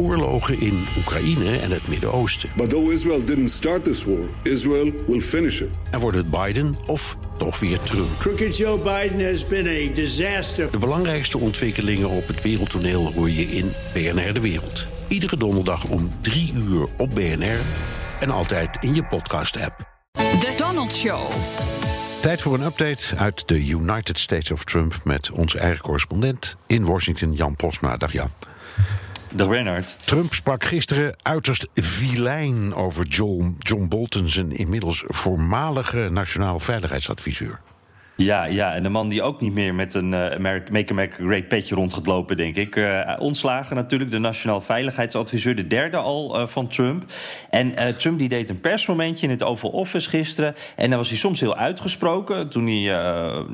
oorlogen in Oekraïne en het Midden-Oosten. But though Israel didn't start this war, Israel will finish it. En wordt het Biden of toch weer Trump? Crooked Joe Biden has been a disaster. De belangrijkste ontwikkelingen op het wereldtoneel hoor je in BNR De Wereld. Iedere donderdag om 3 uur op BNR en altijd in je podcast-app. The Donald Show. Tijd voor een update uit de United States of Trump met onze eigen correspondent in Washington, Jan Posma. Dag Jan. Dag Bernard. Trump sprak gisteren uiterst vilijn over John, John Bolton, zijn inmiddels voormalige nationaal veiligheidsadviseur. Ja, ja, en de man die ook niet meer met een uh, Make America Great petje rond gaat lopen, denk ik. Uh, ontslagen natuurlijk, de nationaal veiligheidsadviseur, de derde al uh, van Trump. En Trump die deed een persmomentje in het Oval Office gisteren. En dan was hij soms heel uitgesproken. Toen hij,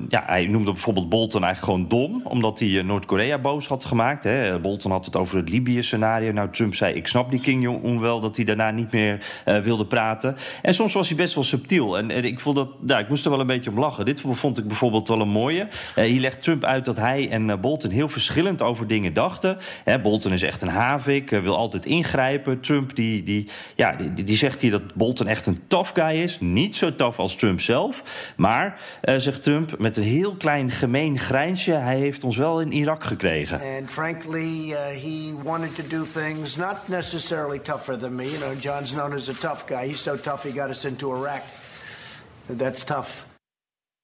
ja, hij noemde bijvoorbeeld Bolton eigenlijk gewoon dom, omdat hij Noord-Korea boos had gemaakt. Hè. Bolton had het over het Libië-scenario. Nou, Trump zei: Ik snap die King Jong-un wel, dat hij daarna niet meer wilde praten. En soms was hij best wel subtiel. En, ik, vond dat, ja, ik moest er wel een beetje om lachen. Dit vond ik bijvoorbeeld wel een mooie. Uh, hier legt Trump uit dat hij en uh, Bolton heel verschillend over dingen dachten. Hè, Bolton is echt een havik, uh, wil altijd ingrijpen. Trump die, die, ja, die, die, zegt hier dat Bolton echt een tough guy is. Niet zo tough als Trump zelf. Maar, zegt Trump, met een heel klein gemeen grijnsje... hij heeft ons wel in Irak gekregen. And frankly, he wanted to do things not necessarily tougher than me. You know, John's known as a tough guy. He's so tough he got us into Iraq. That's tough.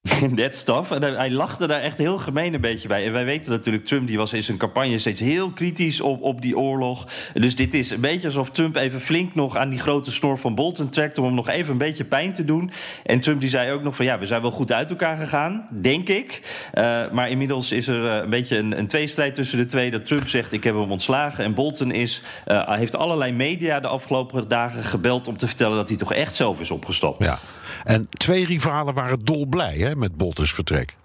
That stuff. En hij lachte daar echt heel gemeen een beetje bij. En wij weten natuurlijk, Trump die was in zijn campagne steeds heel kritisch op, op die oorlog. Dus dit is een beetje alsof Trump even flink nog aan die grote snor van Bolton trekt... om hem nog even een beetje pijn te doen. En Trump die zei ook nog van ja, we zijn wel goed uit elkaar gegaan, denk ik. Uh, maar inmiddels is er een beetje een, een tweestrijd tussen de twee. Dat Trump zegt, ik heb hem ontslagen. En Bolton is, uh, heeft allerlei media de afgelopen dagen gebeld... om te vertellen dat hij toch echt zelf is opgestapt. Ja. En twee rivalen waren dolblij hè, met Boltons vertrek.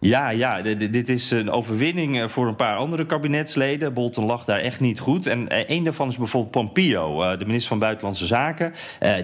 Ja, ja, dit is een overwinning eh, voor een paar andere kabinetsleden. Bolton lag daar echt niet goed. En een daarvan is bijvoorbeeld Pompeo, de minister van Buitenlandse Zaken.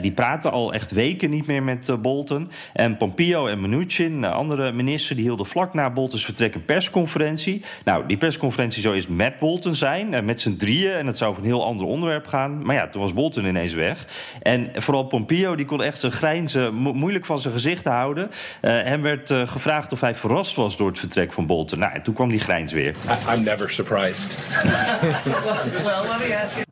Die praten al echt weken niet meer met Bolton. En Pompeo en Mnuchin, andere minister, die hielden vlak na Boltons vertrek een persconferentie. Nou, die persconferentie zou eerst met Bolton zijn, met z'n drieën. En het zou over een heel ander onderwerp gaan. Maar ja, toen was Bolton ineens weg. En vooral Pompeo, die kon echt zijn grijnzen moeilijk van zijn gezicht houden. hem werd gevraagd of hij verrast was door het vertrek van Bolton. Nou, en toen kwam die grijns weer. I'm never surprised. well, let me ask you.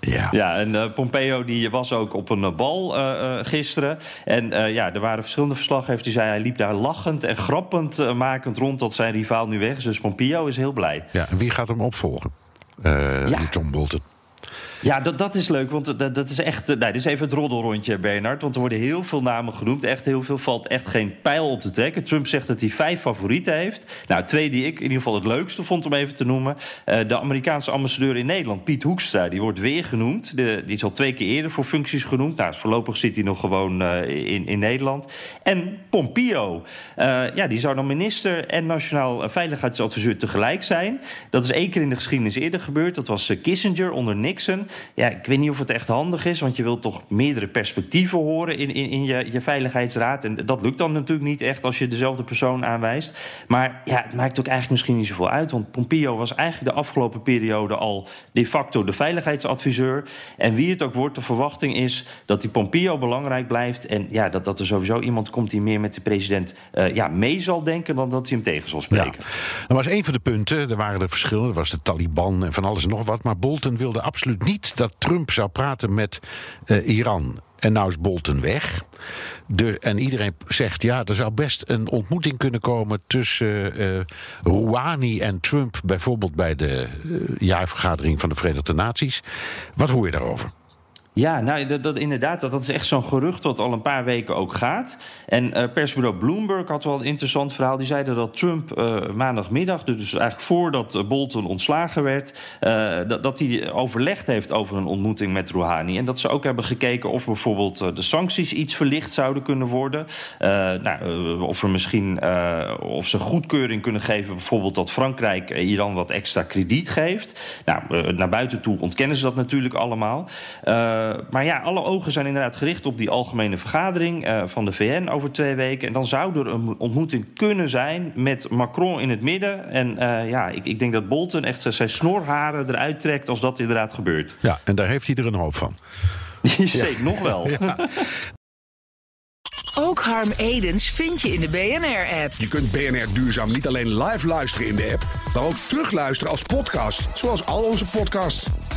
Ja. ja, en uh, Pompeo die was ook op een bal uh, uh, gisteren. En ja, er waren verschillende verslaggevers die zeiden... hij liep daar lachend en grappend makend rond dat zijn rivaal nu weg is. Dus Pompeo is heel blij. Ja, en wie gaat hem opvolgen? ja. John Bolton. Ja, dat, dat is leuk, want dat, dat is echt... Nee, dit is even het roddelrondje, Bernard. Want er worden heel veel namen genoemd. Echt heel veel, valt echt geen pijl op te trekken. Trump zegt dat hij vijf favorieten heeft. Nou, twee die ik in ieder geval het leukste vond om even te noemen. Uh, de Amerikaanse ambassadeur in Nederland, Piet Hoekstra... die wordt weer genoemd. Die is al twee keer eerder voor functies genoemd. Nou, voorlopig zit hij nog gewoon uh, in, in Nederland. En Pompeo. Ja, die zou dan minister en nationaal veiligheidsadviseur tegelijk zijn. Dat is één keer in de geschiedenis eerder gebeurd. Dat was Kissinger onder Nixon. Ja, ik weet niet of het echt handig is, want je wilt toch meerdere perspectieven horen in, in, in je, je veiligheidsraad. En dat lukt dan natuurlijk niet echt als je dezelfde persoon aanwijst. Maar ja, het maakt ook eigenlijk misschien niet zoveel uit, want Pompeo was eigenlijk de afgelopen periode al de facto de veiligheidsadviseur. En wie het ook wordt, de verwachting is dat die Pompeo belangrijk blijft. En ja, dat, dat er sowieso iemand komt die meer met de president uh, ja, mee zal denken dan dat hij hem tegen zal spreken. Ja. Dat was een van de punten. Er waren er verschillen. Er was de Taliban en van alles en nog wat. Maar Bolton wilde absoluut dat Trump zou praten met uh, Iran. En nou is Bolton weg. De, en iedereen zegt, ja, er zou best een ontmoeting kunnen komen tussen uh, Rouhani en Trump, bijvoorbeeld bij de uh, jaarvergadering van de Verenigde Naties. Wat hoor je daarover? Ja, nou, dat, inderdaad, dat, dat is echt zo'n gerucht dat al een paar weken ook gaat. En uh, persbureau Bloomberg had wel een interessant verhaal. Die zeiden dat Trump uh, maandagmiddag, dus eigenlijk voordat Bolton ontslagen werd... Dat, dat hij overlegd heeft over een ontmoeting met Rouhani. En dat ze ook hebben gekeken of bijvoorbeeld de sancties iets verlicht zouden kunnen worden. nou, of er misschien of ze goedkeuring kunnen geven, bijvoorbeeld dat Frankrijk Iran wat extra krediet geeft. Nou, naar buiten toe ontkennen ze dat natuurlijk allemaal. Maar ja, alle ogen zijn inderdaad gericht op die algemene vergadering uh, van de VN over twee weken. En dan zou er een ontmoeting kunnen zijn met Macron in het midden. En uh, ja, ik, ik, denk dat Bolton echt zijn snorharen eruit trekt als dat inderdaad gebeurt. Ja, en daar heeft hij er een hoop van. Zeker, ja. nog wel. Ja. Ook Harm Edens vind je in de BNR-app. Je kunt BNR Duurzaam niet alleen live luisteren in de app, maar ook terugluisteren als podcast, zoals al onze podcasts.